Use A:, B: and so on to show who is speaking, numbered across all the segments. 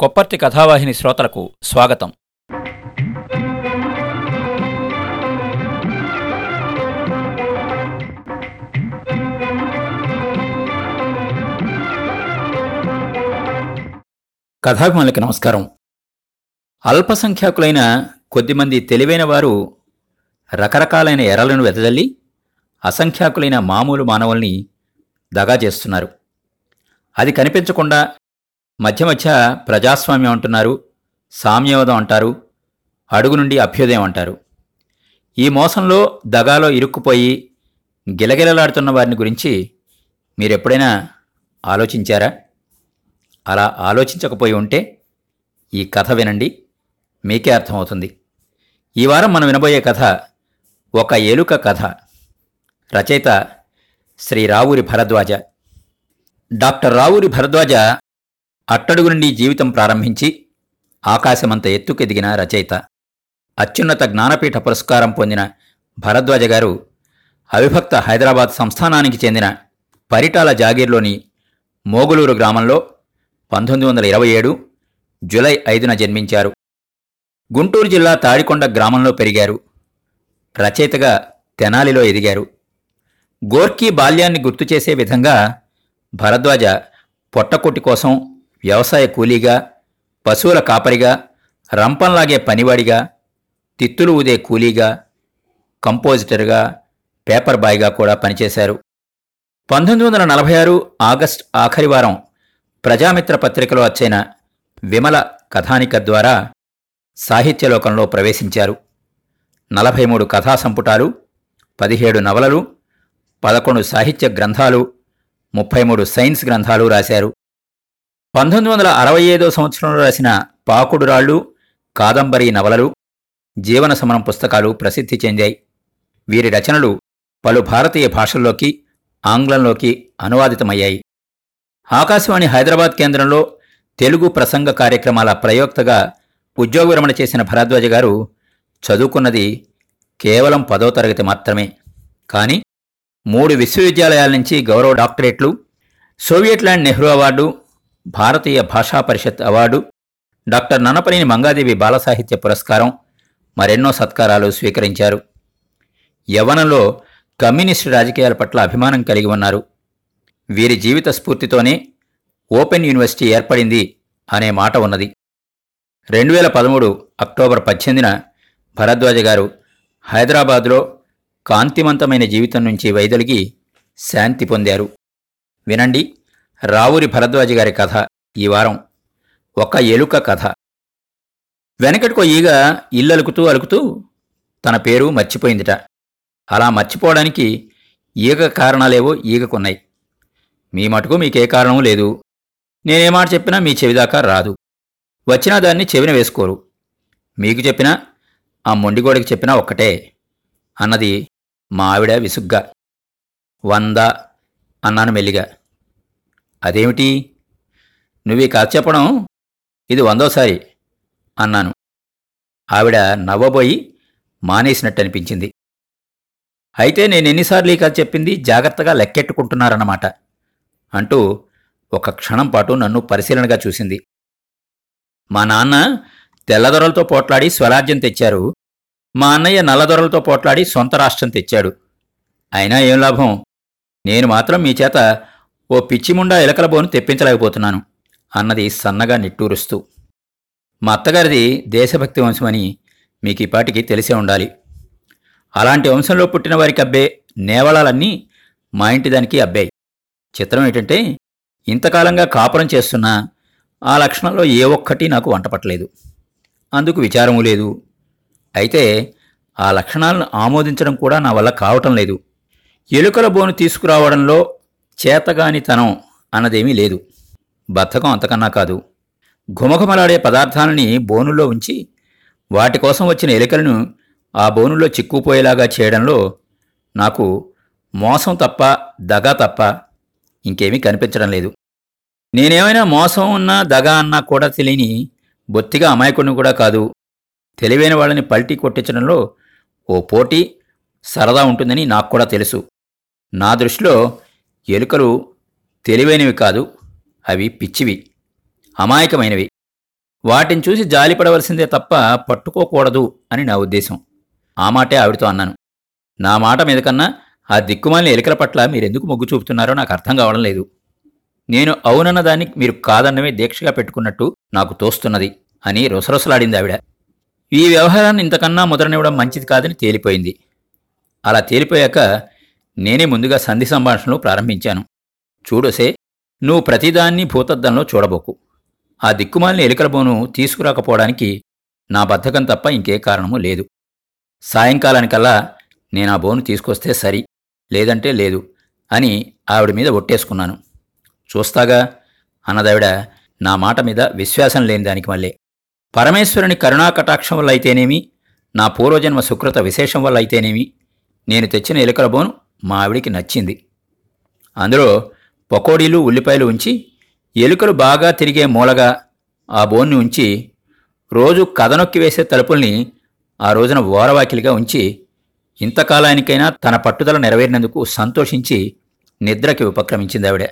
A: కొప్పర్తి కథావాహిని శ్రోతలకు స్వాగతం. కథాభిమానులకి నమస్కారం. అల్పసంఖ్యాకులైన కొద్దిమంది తెలివైన వారు రకరకాలైన ఎరలను వెదజల్లి అసంఖ్యాకులైన మామూలు మానవుల్ని దగా చేస్తున్నారు. అది కనిపించకుండా మధ్య మధ్య ప్రజాస్వామ్యం అంటున్నారు సామ్యవాదం అంటారు అడుగు నుండి అభ్యుదయం అంటారు. ఈ మోసంలో దగాలో ఇరుక్కుపోయి గిలగిలలాడుతున్న వారిని గురించి మీరెప్పుడైనా ఆలోచించారా? అలా ఆలోచించకపోయి ఉంటే ఈ కథ వినండి మీకే అర్థమవుతుంది. ఈ వారం మనం వినబోయే కథ ఒక ఎలుక కథ. రచయిత శ్రీ రావూరి భరద్వాజ. డాక్టర్ రావూరి భరద్వాజ అట్టడుగు నుండి జీవితం ప్రారంభించి ఆకాశమంత ఎత్తుకెదిగిన రచయిత అత్యున్నత జ్ఞానపీఠ పురస్కారం పొందిన భరద్వాజ గారు అవిభక్త హైదరాబాద్ సంస్థానానికి చెందిన పరిటాల జాగీర్లోని మోగులూరు గ్రామంలో పంతొమ్మిది వందల ఇరవై ఏడు జులై ఐదున జన్మించారు. గుంటూరు జిల్లా తాడికొండ గ్రామంలో పెరిగారు. రచయితగా తెనాలిలో ఎదిగారు. గోర్కీ బాల్యాన్ని గుర్తు చేసే విధంగా భరద్వాజ పొట్టకొట్టి కోసం వ్యవసాయ కూలీగా పశువుల కాపరిగా రంపంలాగే పనివాడిగా తిత్తులు ఊదే కూలీగా కంపోజిటర్గా పేపర్ బాయ్గా కూడా పనిచేశారు. పంతొమ్మిది వందల నలభై ఆరు ఆగస్ట్ ఆఖరి వారం ప్రజామిత్ర పత్రికలో వచ్చైన విమల కథానిక ద్వారా సాహిత్యలోకంలో ప్రవేశించారు. నలభై మూడు కథా సంపుటాలు పదిహేడు నవలలు పదకొండు సాహిత్య గ్రంథాలు ముప్పై మూడు సైన్స్ గ్రంథాలు రాశారు. పంతొమ్మిది వందల అరవై ఐదో సంవత్సరంలో రాసిన పాకుడురాళ్ళు కాదంబరి నవలలు జీవన సమరం పుస్తకాలు ప్రసిద్ధి చెందాయి. వీరి రచనలు పలు భారతీయ భాషల్లోకి ఆంగ్లంలోకి అనువాదితమయ్యాయి. ఆకాశవాణి హైదరాబాద్ కేంద్రంలో తెలుగు ప్రసంగ కార్యక్రమాల ప్రయోక్తగా ఉద్యోగ విరమణ చేసిన భరద్వాజ గారు చదువుకున్నది కేవలం పదో తరగతి మాత్రమే. కానీ మూడు విశ్వవిద్యాలయాల నుంచి గౌరవ డాక్టరేట్లు Soviet land Nehru award Bharatiya Bhasha Parishad award doctor Nanapaneni Mangadevi బాలసాహిత్య పురస్కారం మరెన్నో సత్కారాలు స్వీకరించారు. యవ్వనంలో కమ్యూనిస్టు రాజకీయాల పట్ల అభిమానం కలిగి ఉన్నారు. వీరి జీవిత స్ఫూర్తితోనే ఓపెన్ యూనివర్సిటీ ఏర్పడింది అనే మాట ఉన్నది. రెండు వేల పదమూడు అక్టోబర్ పద్దెనిమిదిన భరద్వాజ గారు హైదరాబాద్లో కాంతిమంతమైన జీవితం నుంచి వైదొలిగి శాంతి పొందారు. వినండి. రావురి భరద్వాజ గారి కథ ఈ వారం. ఒక ఎలుక కథ. వెనకటికో ఈగ ఇల్లు అలుకుతూ అలుకుతూ తన పేరు మర్చిపోయిందిట. అలా మర్చిపోవడానికి ఈగ కారణాలేవో ఈగకున్నాయి. మీ మటుకు మీకే కారణం లేదు. నేనేమాట చెప్పినా మీ చెవిదాకా రాదు. వచ్చినా దాన్ని చెవిన వేసుకోరు. మీకు చెప్పినా ఆ మొండిగోడికి చెప్పినా ఒక్కటే. అన్నది మా ఆవిడ విసుగ్గా. వంద అన్నాను మెల్లిగా. అదేమిటి? నువ్వు కథ చెప్పడం ఇది వందోసారి అన్నాను. ఆవిడ నవ్వబోయి మానేసినట్టు అనిపించింది అయితే నేను ఎన్నిసార్లు ఈ కథ చెప్పింది జాగ్రత్తగా లెక్కెట్టుకుంటున్నారన్నమాట అంటూ ఒక క్షణం పాటు నన్ను పరిశీలనగా చూసింది. మా నాన్న తెల్లదొరలతో పోట్లాడి స్వరాజ్యం తెచ్చారు. మా అన్నయ్య నల్లదొరలతో పోట్లాడి సొంత రాష్ట్రం తెచ్చాడు. అయినా ఏం లాభం? నేను మాత్రం మీ చేత ఓ పిచ్చిముండా ఎలకల బోను తెప్పించలేకపోతున్నాను అన్నది సన్నగా నిట్టూరుస్తూ. మా అత్తగారిది దేశభక్తి వంశమని మీకు ఈ తెలిసే ఉండాలి. అలాంటి వంశంలో పుట్టిన వారికి అబ్బే నేవళాలన్నీ మా ఇంటి దానికి అబ్బాయి. చిత్రం ఏంటంటే ఇంతకాలంగా కాపురం చేస్తున్నా ఆ లక్షణంలో ఏ ఒక్కటి నాకు వంటపట్టలేదు. అందుకు విచారము లేదు. అయితే ఆ లక్షణాలను ఆమోదించడం కూడా నా వల్ల కావటం లేదు. ఎలుకల బోను తీసుకురావడంలో చేతగానితనం అన్నదేమీ లేదు. బద్ధకం అంతకన్నా కాదు. ఘుమఘుమలాడే పదార్థాలని బోనుల్లో ఉంచి వాటి కోసం వచ్చిన ఎలుకలను ఆ బోనుల్లో చిక్కుపోయేలాగా చేయడంలో నాకు మోసం తప్ప దగా తప్ప ఇంకేమీ కనిపించడం లేదు. నేనేమైనా మోసం ఉన్నా దగా అన్నా కూడా తెలియని బొత్తిగా అమాయకుడిని కూడా కాదు. తెలివైన వాళ్ళని పల్టీ కొట్టించడంలో ఓ పోటీ సరదా ఉంటుందని నాకు కూడా తెలుసు. నా దృష్టిలో ఎలుకలు తెలివైనవి కాదు అవి పిచ్చివి అమాయకమైనవి. వాటిని చూసి జాలిపడవలసిందే తప్ప పట్టుకోకూడదు అని నా ఉద్దేశం. ఆ మాటే ఆవిడతో అన్నాను. నా మాట మీద కన్నా ఆ దిక్కుమాలిన ఎలుకల పట్ల మీరెందుకు మొగ్గు చూపుతున్నారో నాకు అర్థం కావడం లేదు. నేను అవునన్న దాన్ని మీరు కాదన్నమే దీక్షగా పెట్టుకున్నట్టు నాకు తోస్తున్నది అని రుసరుసలాడింది ఆవిడ. ఈ వ్యవహారాన్ని ఇంతకన్నా ముద్రనివ్వడం మంచిది కాదని తేలిపోయింది. అలా తేలిపోయాక నేనే ముందుగా సంధి సంభాషణలు ప్రారంభించాను. చూడొసే నువ్వు ప్రతిదాన్ని భూతద్దంలో చూడబోకు. ఆ దిక్కుమాలిన ఎలుకల బోను తీసుకురాకపోవడానికి నా బద్ధకం తప్ప ఇంకే కారణము లేదు. సాయంకాలానికల్లా నేను ఆ బోను తీసుకొస్తే సరి లేదంటే లేదు అని ఆవిడ మీద ఒట్టేసుకున్నాను. చూస్తాగా అన్నదావిడ నా మాట మీద విశ్వాసం లేని దానికి మళ్ళీ. పరమేశ్వరుని కరుణా కటాక్షం వల్ల అయితేనేమి నా పూర్వజన్మ సుకృత విశేషం వల్ల అయితేనేమి నేను తెచ్చిన ఎలుకల బోను మా ఆవిడికి నచ్చింది. అందులో పకోడీలు ఉల్లిపాయలు ఉంచి ఎలుకలు బాగా తిరిగే మూలగా ఆ బోన్ని ఉంచి రోజు కథనొక్కి వేసే తలుపుల్ని ఆ రోజున ఓరవాకిలిగా ఉంచి ఇంతకాలానికైనా తన పట్టుదల నెరవేరినందుకు సంతోషించి నిద్రకి ఉపక్రమించింది ఆవిడ.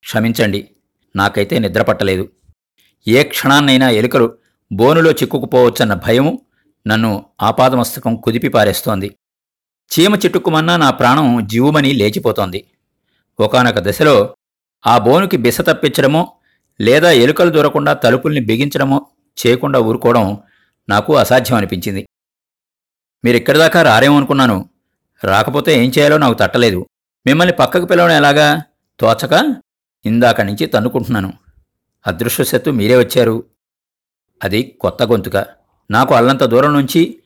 A: క్షమించండి నాకైతే నిద్ర పట్టలేదు. ఏ క్షణాన్నైనా ఎలుకలు బోనులో చిక్కుకుపోవచ్చన్న భయము నన్ను ఆపాదమస్తకం కుదిపి పారేస్తోంది. చీమ చిట్టుకుమన్నా నా ప్రాణం జీవుమని లేచిపోతోంది. ఒకానొక దశలో ఆ బోనుకి బిస తప్పించడమో లేదా ఎలుకలు దూరకుండా తలుపుల్ని బిగించడమో చేయకుండా ఊరుకోవడం నాకు అసాధ్యం అనిపించింది మీరిక్కడి దాకా రారేమో అనుకున్నాను రాకపోతే ఏం చేయాలో నాకు తట్టలేదు. మిమ్మల్ని పక్కకు పిలవడం ఎలాగా? తోచక? ఇందాక నుంచి తన్నుకుంటున్నాను. అదృష్టశత్తు మీరే వచ్చారు. అది కొత్త గొంతుక. నాకు అల్లంత దూరం నుంచి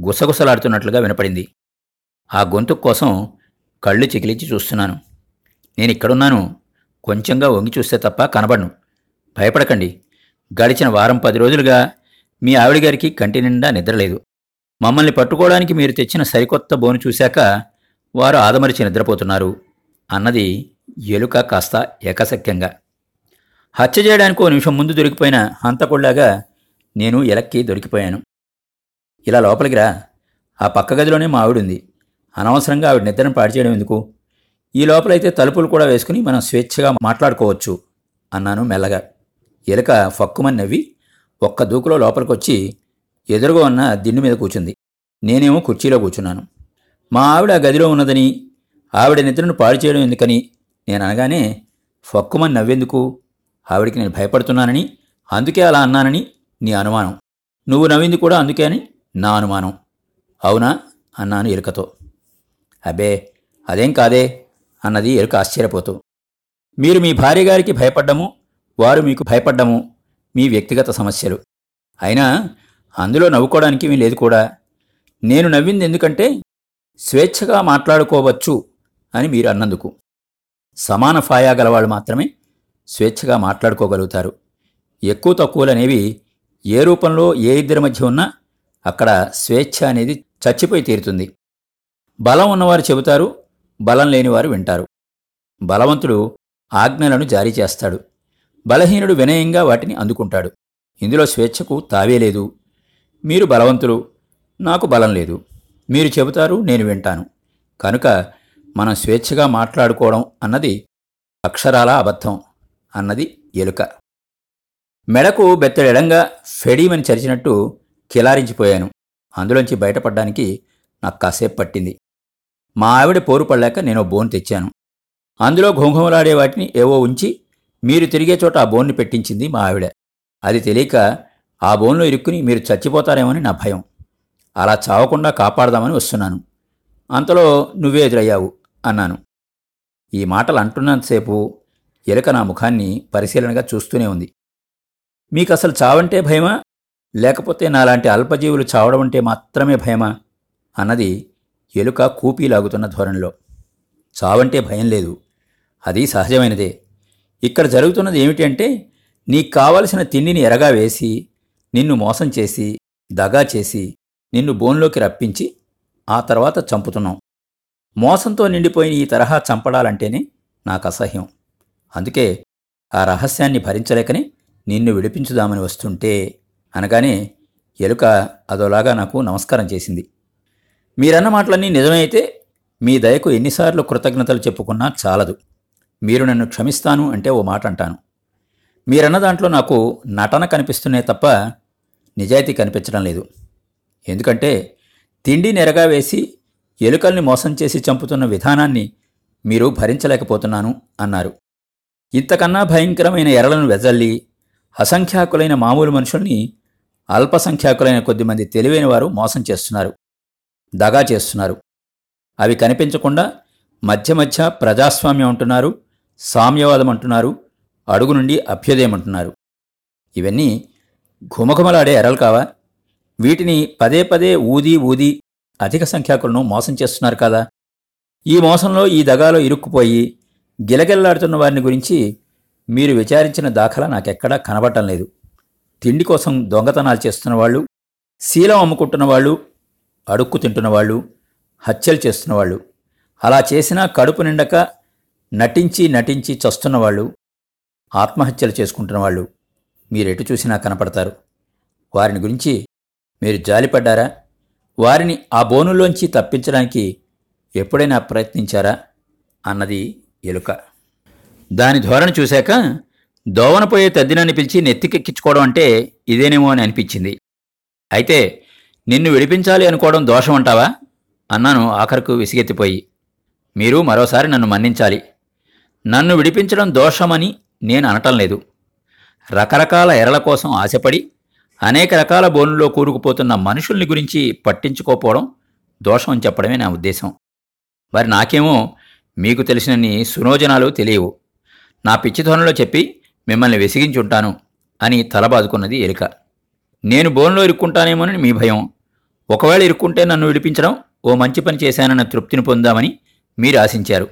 A: గుసగుసలాడుతున్నట్లుగా వినపడింది. ఆ గొంతు కోసం కళ్ళు చికిలించి చూస్తున్నాను. నేను ఇక్కడున్నాను కొంచెంగా వంగి చూస్తే తప్ప కనబడను. భయపడకండి. గడిచిన వారం పది రోజులుగా మీ ఆవిడ గారికి కంటి నిండా నిద్రలేదు మమ్మల్ని పట్టుకోవడానికి మీరు తెచ్చిన సరికొత్త బోను చూశాక వారు ఆదమరిచి నిద్రపోతున్నారు. అన్నది ఎలుక కాస్త ఏకసఖ్యంగా. హత్య చేయడానికి ఓ నిమిషం ముందు దొరికిపోయిన హంతకుళ్ళాగా నేను ఎలక్కి దొరికిపోయాను. ఇలా లోపలికి రా. ఆ పక్క గదిలోనే మా ఆవిడుంది. అనవసరంగా ఆవిడ నిద్రను పాడు చేయడం ఎందుకు? ఈ లోపలైతే తలుపులు కూడా వేసుకుని మనం స్వేచ్ఛగా మాట్లాడుకోవచ్చు అన్నాను మెల్లగా. ఎలుక ఫక్కుమని నవ్వి ఒక్క దూకులో లోపలికొచ్చి ఎదురుగా ఉన్న దిండు మీద కూర్చుంది నేనేమో కుర్చీలో కూర్చున్నాను. మా ఆవిడ గదిలో ఉన్నదని ఆవిడ నిద్రను పాడు చేయడం ఎందుకని నేను అనగానే ఫక్కుమని నవ్వెందుకు? ఆవిడికి నేను భయపడుతున్నానని అందుకే అలా అన్నానని నీ అనుమానం. నువ్వు నవ్వింది కూడా అందుకే అని నా అనుమానం. అవునా? అన్నాను ఎలుకతో. అబ్బే అదేం కాదే అన్నది ఎరుక ఆశ్చర్యపోతూ. మీరు మీ భార్య గారికి భయపడ్డము వారు మీకు భయపడ్డము మీ వ్యక్తిగత సమస్యలు. అయినా అందులో నవ్వుకోవడానికి మీ లేదు కూడా. నేను నవ్వింది ఎందుకంటే స్వేచ్ఛగా మాట్లాడుకోవచ్చు అని మీరు అన్నందుకు. సమాన ఫాయా గలవాళ్ళు మాత్రమే స్వేచ్ఛగా మాట్లాడుకోగలుగుతారు. ఎక్కువ తక్కువలనేవి ఏ రూపంలో ఏ ఇద్దరి మధ్య ఉన్నా అక్కడ స్వేచ్ఛ అనేది చచ్చిపోయి తీరుతుంది. బలం ఉన్నవారు చెబుతారు బలం లేనివారు వింటారు. బలవంతుడు ఆజ్ఞలను జారీ చేస్తాడు. బలహీనుడు వినయంగా వాటిని అందుకుంటాడు. ఇందులో స్వేచ్ఛకు తావే లేదు. మీరు బలవంతులు నాకు బలం లేదు. మీరు చెబుతారు నేను వింటాను. కనుక మనం స్వేచ్ఛగా మాట్లాడుకోవడం అన్నది అక్షరాల అబద్ధం అన్నది ఎలుక. మెడకు బెత్తడెడంగా ఫెడీమని చరిచినట్టు కిలారించిపోయాను. అందులోంచి బయటపడ్డానికి నాకు కాసేపు పట్టింది. మా ఆవిడ పోరుపడలేక నేను బోన్ తెచ్చాను. అందులో ఘుంఘుమలాడే వాటిని ఏవో ఉంచి మీరు తిరిగే చోట ఆ బోన్ని పెట్టించింది మా ఆవిడ. అది తెలియక ఆ బోన్లో ఇరుక్కుని మీరు చచ్చిపోతారేమని నా భయం. అలా చావకుండా కాపాడదామని వస్తున్నాను. అంతలో నువ్వే ఎదురయ్యావు అన్నాను. ఈ మాటలు అంటున్నంతసేపు ఎలుక నా ముఖాన్ని పరిశీలనగా చూస్తూనే ఉంది. మీకు అసలు చావంటే భయమా? లేకపోతే నాలాంటి అల్పజీవులు చావడం అంటే మాత్రమే భయమా? అన్నది ఎలుక కూపీలాగుతున్న ధోరణిలో. చావంటే భయం లేదు. అది సహజమైనదే. ఇక్కడ జరుగుతున్నది ఏమిటి అంటే నీకు కావలసిన తిండిని ఎరగా వేసి నిన్ను మోసం చేసి దగా చేసి నిన్ను బోన్లోకి రప్పించి ఆ తర్వాత చంపుతున్నాం. మోసంతో నిండిపోయిన ఈ తరహా చంపడాలంటేనే నాకు అసహ్యం అందుకే ఆ రహస్యాన్ని భరించలేకనే నిన్ను విడిపించుదామని వస్తుంటే అనగానే ఎలుక అదోలాగా నాకు నమస్కారం చేసింది. మీరన్న మాటలన్నీ నిజమైతే మీ దయకు ఎన్నిసార్లు కృతజ్ఞతలు చెప్పుకున్నా చాలదు. మీరు నన్ను క్షమిస్తాను అంటే ఓ మాట అంటాను. మీరన్న దాంట్లో నాకు నటన కనిపిస్తున్నాయి తప్ప నిజాయితీ కనిపించడం లేదు. ఎందుకంటే తిండి నెరగా వేసి ఎలుకల్ని మోసం చేసి చంపుతున్న విధానాన్ని మీరు భరించలేకపోతున్నాను అన్నారు. ఇంతకన్నా భయంకరమైన ఎరలను వెజల్లి అసంఖ్యాకులైన మామూలు మనుషుల్ని అల్పసంఖ్యాకులైన కొద్దిమంది తెలివైన వారు మోసం చేస్తున్నారు. దగా చేస్తున్నారు. అవి కనిపించకుండా మధ్య మధ్య ప్రజాస్వామ్యం అంటున్నారు సామ్యవాదం అంటున్నారు అడుగు నుండి అభ్యుదయం అంటున్నారు. ఇవన్నీ ఘుమఘుమలాడే ఎరలు కావా? వీటిని పదే పదే ఊది ఊది అధిక సంఖ్యాకులను మోసం చేస్తున్నారు కదా? ఈ మోసంలో ఈ దగాలో ఇరుక్కుపోయి గిలగిల్లాడుతున్న వారిని గురించి మీరు విచారించిన దాఖలా నాకెక్కడా కనబడటం లేదు. తిండి కోసం దొంగతనాలు చేస్తున్న వాళ్ళు శీలం అమ్ముకుంటున్న వాళ్ళు అడుక్కు తింటున్న వాళ్ళు హత్యలు చేస్తున్న వాళ్ళు అలా చేసినా కడుపు నిండక నటించి నటించి చస్తున్న వాళ్ళు ఆత్మహత్యలు చేసుకుంటున్న వాళ్ళు మీరెటు చూసినా కనపడతారు. వారిని గురించి మీరు జాలిపడ్డారా? వారిని ఆ బోనులోంచి తప్పించడానికి ఎప్పుడైనా ప్రయత్నించారా? అన్నది ఎలుక. దాని ధోరణి చూశాక దోవనపోయే తద్దినాన్ని పిలిచి నెత్తికెక్కించుకోవడం అంటే ఇదేనేమో అని అనిపించింది. అయితే నిన్ను విడిపించాలి అనుకోవడం దోషం అంటావా? అన్నాను ఆఖరకు విసిగెత్తిపోయి. మీరు మరోసారి నన్ను మన్నించాలి. నన్ను విడిపించడం దోషమని నేను అనటం లేదు. రకరకాల ఎరల కోసం ఆశపడి అనేక రకాల బోనుల్లో కూరుకుపోతున్న మనుషుల్ని గురించి పట్టించుకోపోవడం దోషం అని చెప్పడమే నా ఉద్దేశం. మరి నాకేమో మీకు తెలిసినన్ని సునోజనాలు తెలియవు. నా పిచ్చిధోరణిలో చెప్పి మిమ్మల్ని వెసిగించుంటాను అని తలబాదుకున్నది ఎలిక. నేను బోన్లో ఇరుక్కుంటానేమోనని మీ భయం. ఒకవేళ ఇరుక్కుంటే నన్ను విడిపించడం ఓ మంచి పని చేశానన్న తృప్తిని పొందామని మీరు ఆశించారు.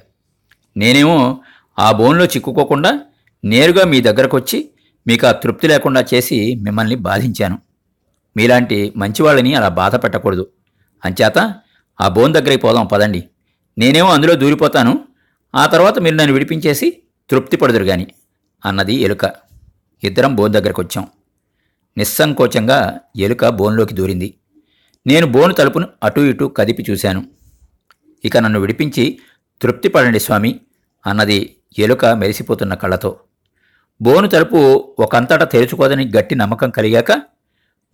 A: నేనేమో ఆ బోన్లో చిక్కుకోకుండా నేరుగా మీ దగ్గరకొచ్చి మీకు ఆ తృప్తి లేకుండా చేసి మిమ్మల్ని బాధించాను. మీలాంటి మంచివాళ్ళని అలా బాధ పెట్టకూడదు. అంచేత ఆ బోన్ దగ్గరికి పోదాం పదండి. నేనేమో అందులో దూరిపోతాను. ఆ తర్వాత మీరు నన్ను విడిపించేసి తృప్తి పడుదురు గాని అన్నది ఎలుక. ఇద్దరం బోన్ దగ్గరకు వచ్చాం నిస్సంకోచంగా ఎలుక బోన్లోకి దూరింది. నేను బోను తలుపును అటూ ఇటూ కదిపి చూశాను. ఇక నన్ను విడిపించి తృప్తిపడండి స్వామి అన్నది ఎలుక మెరిసిపోతున్న కళ్ళతో. బోను తలుపు ఒకంతటా తెరుచుకోదని గట్టి నమ్మకం కలిగాక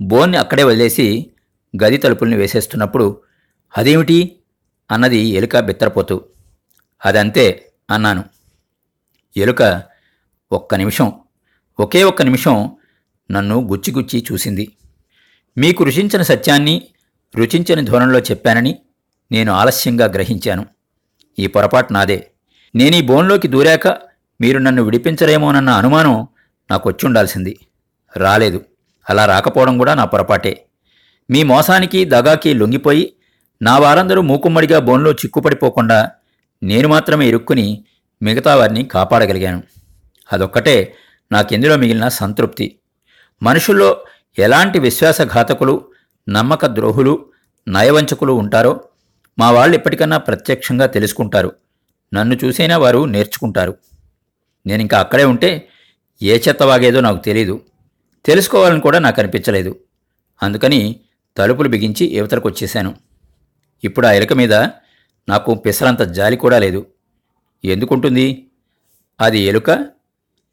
A: బోన్ని అక్కడే వదిలేసి గది తలుపుల్ని వేసేస్తున్నప్పుడు అదేమిటి? అన్నది ఎలుక బిత్తరపోతూ. అదంతే అన్నాను. ఎలుక ఒక్క నిమిషం ఒకే ఒక్క నిమిషం నన్ను గుచ్చిగుచ్చి చూసింది. మీకు రుచించిన సత్యాన్ని రుచించని ధోరణిలో చెప్పానని నేను ఆలస్యంగా గ్రహించాను. ఈ పొరపాటు నాదే. నేను ఈ బోన్లోకి దూరాక మీరు నన్ను విడిపించరేమోనన్న అనుమానం నాకు వచ్చుండాల్సింది రాలేదు. అలా రాకపోవడం కూడా నా పొరపాటే. మీ మోసానికి దగాకి లొంగిపోయి నా వారందరూ మూకుమ్మడిగా బోన్లో చిక్కుపడిపోకుండా నేను మాత్రమే ఇరుక్కుని మిగతా వారిని కాపాడగలిగాను. అదొక్కటే నాకెందులో మిగిలిన సంతృప్తి. మనుషుల్లో ఎలాంటి విశ్వాసఘాతకులు నమ్మక ద్రోహులు నయవంచకులు ఉంటారో మా వాళ్ళు ఇప్పటికన్నా ప్రత్యక్షంగా తెలుసుకుంటారు. నన్ను చూసైనా వారు నేర్చుకుంటారు. నేను ఇంకా అక్కడే ఉంటే ఏ చెత్త వాగేదో నాకు తెలీదు. తెలుసుకోవాలని కూడా నాకు అనిపించలేదు. అందుకని తలుపులు బిగించి యువతలకు వచ్చేశాను ఇప్పుడు ఆ ఎలుక మీద నాకు పిసరంత జాలి కూడా లేదు. ఎందుకుంటుంది? అది ఎలుక?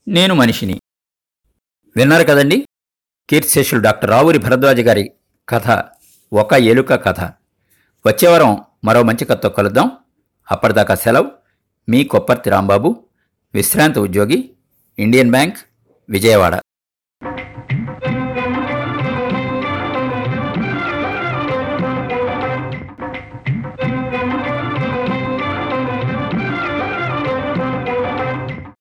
A: నేను మనిషిని. విన్నారు కదండి? కీర్తిశేషులు డాక్టర్ రావూరి భరద్వాజ గారి కథ ఒక ఎలుక కథ. వచ్చేవారం మరో మంచి కథతో కలుద్దాం. అప్పటిదాకా సెలవు. మీ కొప్పర్తి రాంబాబు విశ్రాంత ఉద్యోగి ఇండియన్ బ్యాంక్ విజయవాడ.